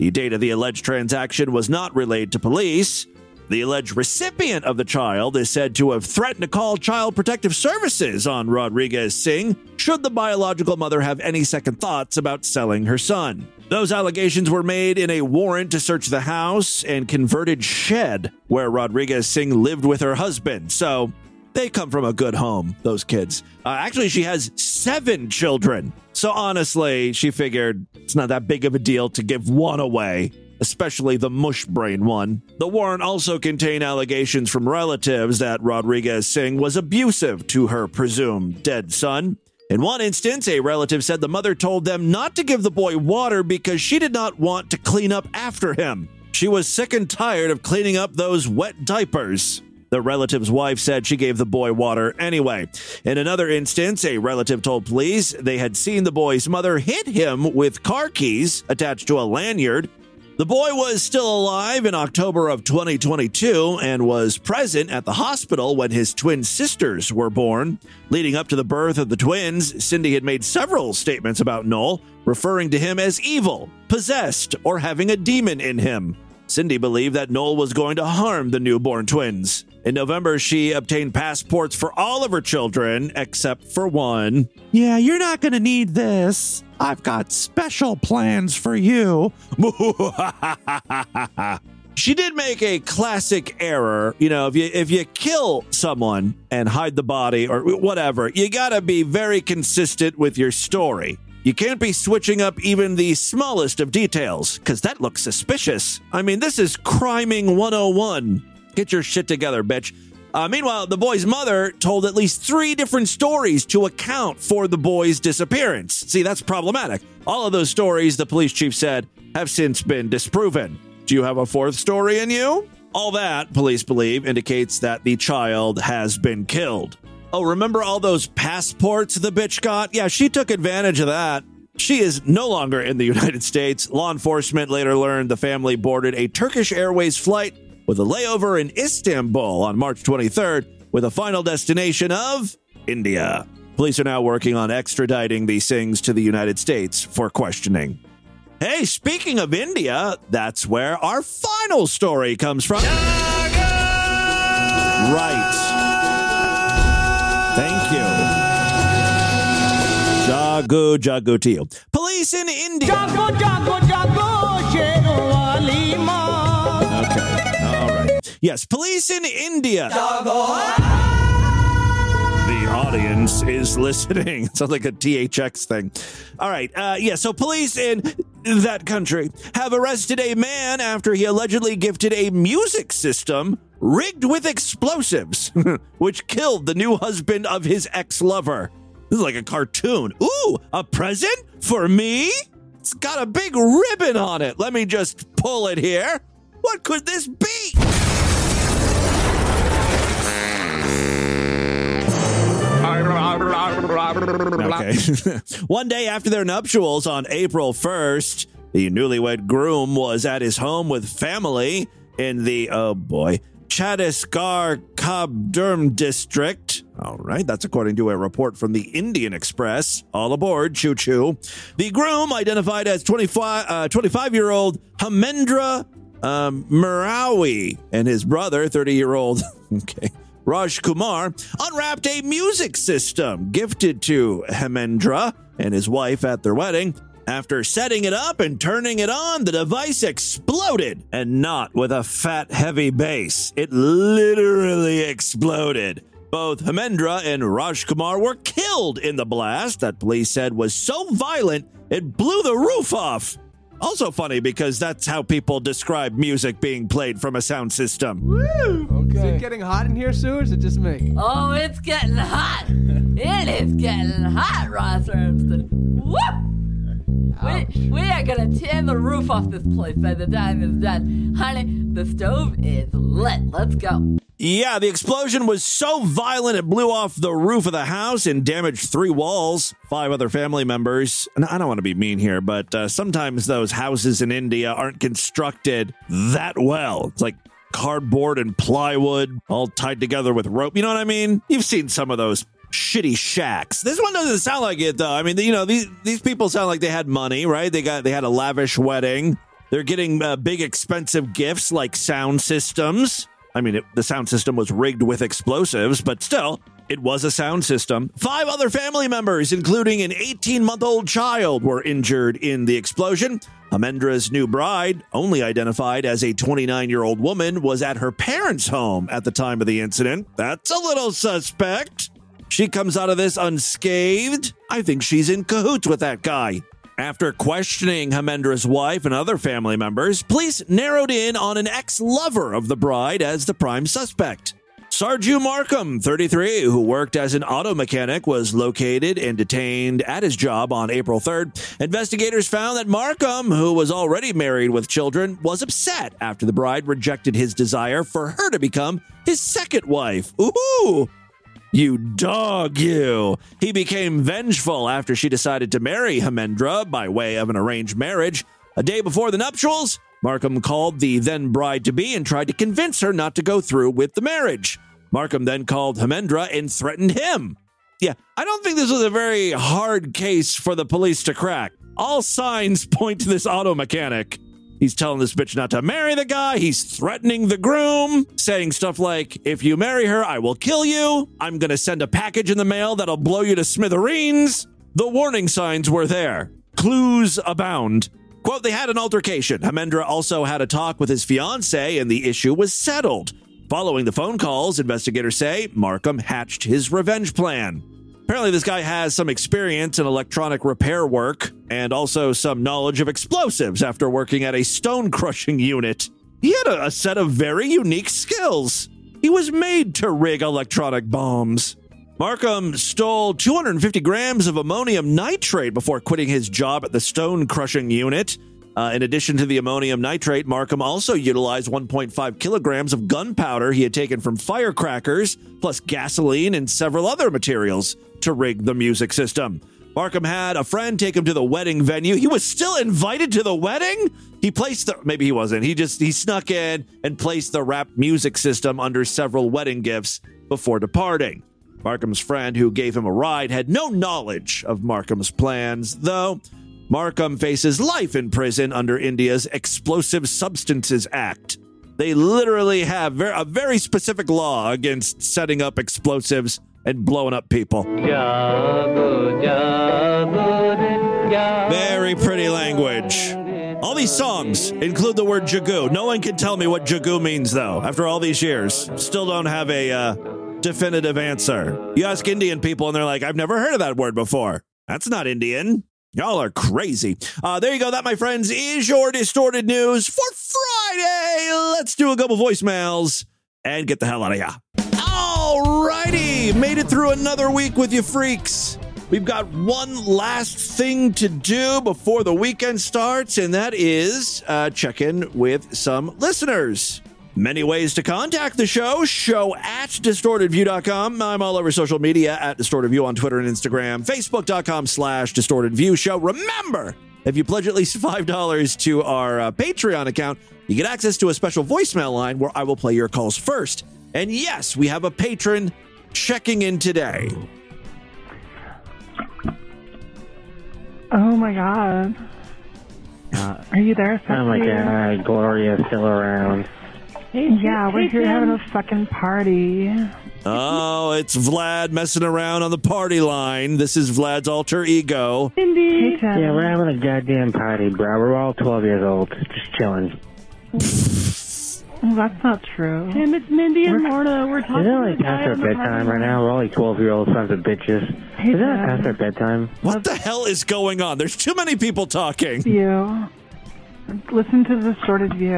S1: The date of the alleged transaction was not relayed to police. The alleged recipient of the child is said to have threatened to call Child Protective Services on Rodriguez Singh should the biological mother have any second thoughts about selling her son. Those allegations were made in a warrant to search the house and converted shed where Rodriguez Singh lived with her husband. So they come from a good home, those kids. Uh, actually, she has seven children. So honestly, she figured it's not that big of a deal to give one away, especially the mush brain one. The warrant also contained allegations from relatives that Rodriguez Singh was abusive to her presumed dead son. In one instance, a relative said the mother told them not to give the boy water because she did not want to clean up after him. She was sick and tired of cleaning up those wet diapers. The relative's wife said she gave the boy water anyway. In another instance, a relative told police they had seen the boy's mother hit him with car keys attached to a lanyard. The boy was still alive in October of 2022 and was present at the hospital when his twin sisters were born. Leading up to the birth of the twins, Cindy had made several statements about Noel, referring to him as evil, possessed, or having a demon in him. Cindy believed that Noel was going to harm the newborn twins. In November, she obtained passports for all of her children except for one. Yeah, you're not going to need this. I've got special plans for you. she did make a classic error. You know, if you if you kill someone and hide the body or whatever, you got to be very consistent with your story. You can't be switching up even the smallest of details, because that looks suspicious. I mean, this is criming 101. Get your shit together, bitch. Uh, meanwhile, the boy's mother told at least three different stories to account for the boy's disappearance. See, that's problematic. All of those stories, the police chief said, have since been disproven. Do you have a fourth story in you? All that, police believe, indicates that the child has been killed. Oh, remember all those passports the bitch got? Yeah, she took advantage of that. She is no longer in the United States. Law enforcement later learned the family boarded a Turkish Airways flight with a layover in Istanbul on March 23rd, with a final destination of India. Police are now working on extraditing the Singhs to the United States for questioning. Hey, speaking of India, that's where our final story comes from. Right. Thank you. Jago Jago to you. Police in India. Okay. All right. Yes, police in India. The audience is listening. Sounds like a THX thing. All right. Uh, yeah. So police in that country have arrested a man after he allegedly gifted a music system rigged with explosives, which killed the new husband of his ex lover. This is like a cartoon. Ooh, a present for me? It's got a big ribbon on it. Let me just pull it here. What could this be? Okay. One day after their nuptials on April 1st, the newlywed groom was at his home with family in the, oh boy, Chhattisgarh Kabirdham district. All right, that's according to a report from the Indian Express. All aboard, choo choo. The groom, identified as 25 uh, 25 year old Hamendra um, Marawi, and his brother, 30 year old, okay, Raj Kumar, unwrapped a music system gifted to Hemendra and his wife at their wedding. After setting it up and turning it on, the device exploded, and not with a fat, heavy bass. It literally exploded. Both Hemendra and Rajkumar were killed in the blast that police said was so violent it blew the roof off. Also funny because that's how people describe music being played from a sound system.
S20: Woo! Is it getting hot in here, Sue, or is it just me?
S21: Oh, it's getting hot. It is getting hot, Ross Armstead. Whoop! We, we are gonna tear the roof off this place by the time it's done. Honey, the stove is lit. Let's go.
S1: Yeah, the explosion was so violent it blew off the roof of the house and damaged three walls. Five other family members. And I don't want to be mean here, but uh, sometimes those houses in India aren't constructed that well. It's like cardboard and plywood all tied together with rope. You know what I mean? You've seen some of those shitty shacks. This one doesn't sound like it though. I mean, you know, these these people sound like they had money, right? They got they had a lavish wedding. They're getting uh, big expensive gifts like sound systems. I mean, it, the sound system was rigged with explosives, but still, it was a sound system. Five other family members, including an 18 month old child, were injured in the explosion. Amendra's new bride, only identified as a 29 year old woman, was at her parents' home at the time of the incident. That's a little suspect. She comes out of this unscathed. I think she's in cahoots with that guy. After questioning Hemendra's wife and other family members, police narrowed in on an ex lover of the bride as the prime suspect. Sarju Markam, 33, who worked as an auto mechanic, was located and detained at his job on April 3rd. Investigators found that Markam, who was already married with children, was upset after the bride rejected his desire for her to become his second wife. Ooh! You dog, you. He became vengeful after she decided to marry Hemendra by way of an arranged marriage. A day before the nuptials, Markam called the then bride to be and tried to convince her not to go through with the marriage. Markam then called Hemendra and threatened him. Yeah, I don't think this was a very hard case for the police to crack. All signs point to this auto mechanic. He's telling this bitch not to marry the guy. He's threatening the groom, saying stuff like, If you marry her, I will kill you. I'm going to send a package in the mail that'll blow you to smithereens. The warning signs were there. Clues abound. Quote, they had an altercation. Hamendra also had a talk with his fiancee, and the issue was settled. Following the phone calls, investigators say Markam hatched his revenge plan. Apparently, this guy has some experience in electronic repair work and also some knowledge of explosives after working at a stone crushing unit. He had a, a set of very unique skills. He was made to rig electronic bombs. Markam stole 250 grams of ammonium nitrate before quitting his job at the stone crushing unit. Uh, in addition to the ammonium nitrate, Markam also utilized 1.5 kilograms of gunpowder he had taken from firecrackers, plus gasoline and several other materials to rig the music system. Markam had a friend take him to the wedding venue. He was still invited to the wedding. He placed the maybe he wasn't. He just he snuck in and placed the rap music system under several wedding gifts before departing. Markam's friend who gave him a ride had no knowledge of Markam's plans, though. Markam faces life in prison under India's Explosive Substances Act. They literally have a very specific law against setting up explosives and blowing up people. Very pretty language. All these songs include the word jagu. No one can tell me what jagu means, though, after all these years. Still don't have a uh, definitive answer. You ask Indian people, and they're like, I've never heard of that word before. That's not Indian. Y'all are crazy. Uh, there you go. That, my friends, is your distorted news for Friday. Let's do a couple voicemails and get the hell out of here. Righty. Made it through another week with you freaks. We've got one last thing to do before the weekend starts, and that is uh, check in with some listeners. Many ways to contact the show. Show at distortedview.com. I'm all over social media at distortedview on Twitter and Instagram. Facebook.com slash distortedview show. Remember, if you pledge at least $5 to our uh, Patreon account, you get access to a special voicemail line where I will play your calls first. And yes, we have a patron checking in today.
S22: Oh my god. Uh, Are you there,
S23: Oh my god, Gloria's still around.
S22: Yeah, we're here having a fucking party.
S1: Oh, it's Vlad messing around on the party line. This is Vlad's alter ego.
S22: Indeed.
S23: Yeah, we're having a goddamn party, bro. We're all 12 years old, just chilling.
S22: Well, that's not true.
S24: Tim, it's Mindy and Lorna. We're talking
S23: Isn't it
S24: to
S23: like
S24: the
S23: past our bedtime right now? We're all like 12 year old sons of bitches.
S22: Hey,
S23: Isn't it
S22: Dad.
S23: past our bedtime?
S1: What the hell is going on? There's too many people talking.
S22: View. Listen to the distorted view.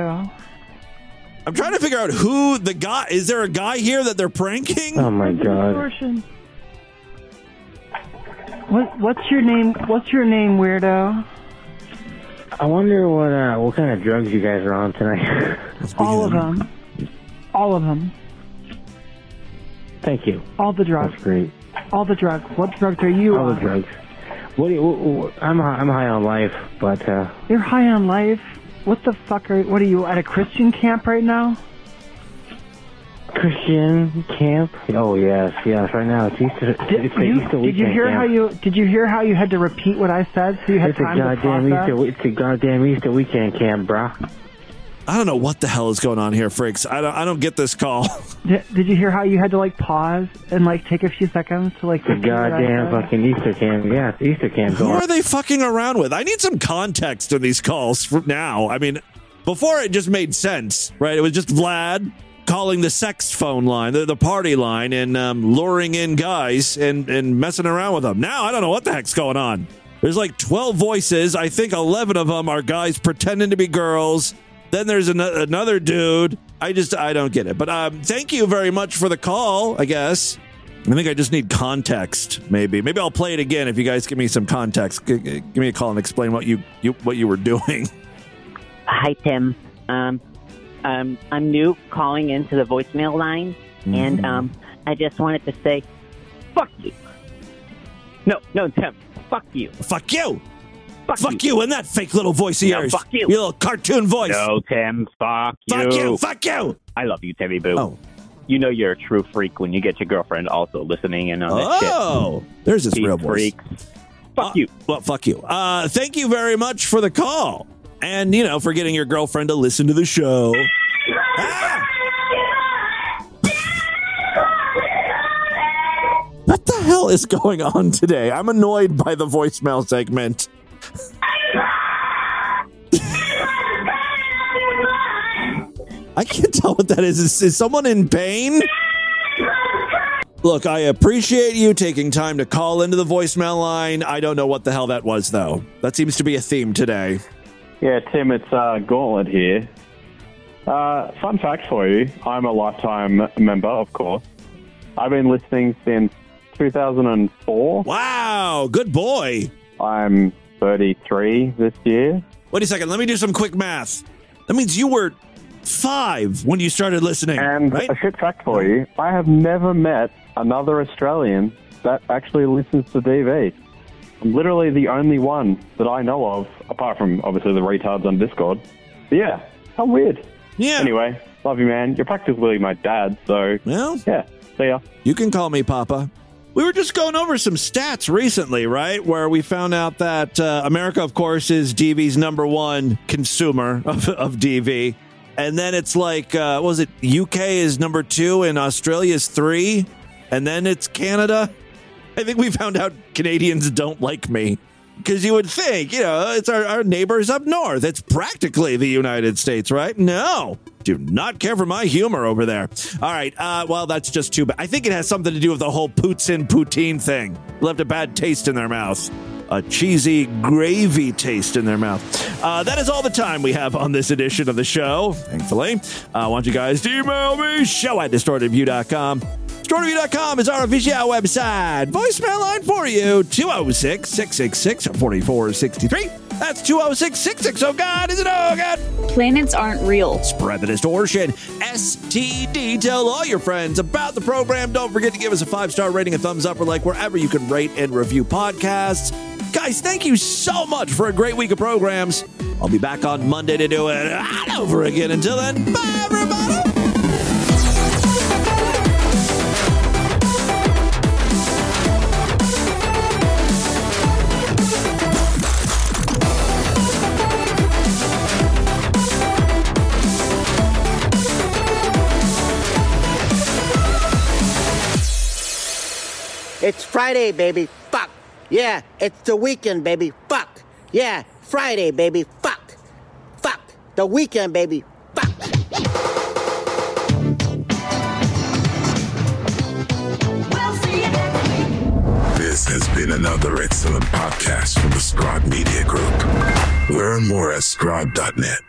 S1: I'm trying to figure out who the guy is. There a guy here that they're pranking?
S23: Oh my god.
S22: What What's your name? What's your name, weirdo?
S23: I wonder what uh, what kind of drugs you guys are on tonight.
S22: All of them. All of them.
S23: Thank you.
S22: All the drugs.
S23: That's great.
S22: All the drugs. What drugs are you
S23: All
S22: on?
S23: the drugs. What you, wh- wh- I'm I'm high on life, but uh,
S22: You're high on life. What the fuck are? What are you at a Christian camp right now?
S23: Christian camp. Oh yes, yes. Right now it's Easter. it's
S22: You-
S23: Easter
S22: did you hear
S23: camp.
S22: how you? Did you hear how you had to repeat what I said so you had
S23: It's a
S22: time to
S23: goddamn
S22: process?
S23: Easter. It's a goddamn Easter weekend camp, bruh.
S1: I don't know what the hell is going on here, freaks. I don't. I don't get this call.
S22: Did, did you hear how you had to like pause and like take a few seconds to like?
S23: It's a
S22: repeat what I
S23: goddamn fucking Easter camp. Yeah, it's Easter camp
S1: Who are they fucking around with? I need some context in these calls for now. I mean, before it just made sense, right? It was just Vlad calling the sex phone line, the, the party line, and um, luring in guys and, and messing around with them. Now I don't know what the heck's going on. There's like 12 voices. I think 11 of them are guys pretending to be girls. Then there's an- another dude. I just, I don't get it. But um, thank you very much for the call, I guess. I think I just need context. Maybe, maybe I'll play it again if you guys give me some context. G- g- give me a call and explain what you, you what you were doing.
S25: Hi, Tim. Um, um, I'm new calling into the voicemail line, and um, I just wanted to say, fuck you. No, no, Tim. Fuck you.
S1: Fuck you. Fuck, you. and that fake little voice of
S25: No,
S1: yours.
S25: fuck you.
S1: little cartoon voice.
S25: No, Tim. Fuck you.
S1: Fuck you. Fuck you.
S25: I love you, Timmy Boo.
S1: Oh.
S25: You know you're a true freak when you get your girlfriend also listening in on this shit.
S1: Oh, there's this real voice.
S25: freaks. Fuck you.
S1: Well, fuck you. Uh, thank you very much for the call, and you know for getting your girlfriend to listen to the show. Ah! What the hell is going on today? I'm annoyed by the voicemail segment. I can't tell what that is. Is, is someone in pain? Look, I appreciate you taking time to call into the voicemail line. I don't know what the hell that was, though. That seems to be a theme today.
S26: Yeah, Tim, it's uh, Gauntlet here.
S27: Uh, fun fact for you I'm a lifetime member, of course. I've been listening since 2004.
S1: Wow, good boy.
S27: I'm 33 this year.
S1: Wait a second. Let me do some quick math. That means you were five when you started listening.
S27: And
S1: right?
S27: a shit fact for you I have never met another Australian that actually listens to DV. I'm literally the only one that I know of, apart from obviously the retards on Discord. But yeah, how weird.
S1: Yeah.
S27: Anyway, love you, man. You're practically my dad, so.
S1: Well,
S27: yeah. See ya.
S1: You can call me Papa. We were just going over some stats recently, right? Where we found out that uh, America, of course, is DV's number one consumer of, of DV. And then it's like, uh, was it? UK is number two and Australia is three. And then it's Canada. I think we found out Canadians don't like me. Because you would think, you know, it's our, our neighbors up north. It's practically the United States, right? No. Do not care for my humor over there. All right. Uh, well, that's just too bad. I think it has something to do with the whole Putin poutine thing. Left a bad taste in their mouth. A cheesy gravy taste in their mouth. Uh, that is all the time we have on this edition of the show, thankfully. Uh, I want you guys to email me, show at distortedview.com. Distortedview.com is our official website. Voicemail line for you 206 666 4463. That's 206 660. Oh, God, is it? Oh, God.
S14: Planets aren't real.
S1: Spread the distortion. STD. Tell all your friends about the program. Don't forget to give us a five star rating, a thumbs up, or like wherever you can rate and review podcasts. Guys, thank you so much for a great week of programs. I'll be back on Monday to do it all over again. Until then, bye, everybody.
S28: It's Friday, baby. Fuck. Yeah, it's the weekend, baby. Fuck. Yeah, Friday, baby. Fuck. Fuck. The weekend, baby. Fuck.
S29: This has been another excellent podcast from the Scribe Media Group. Learn more at scribe.net.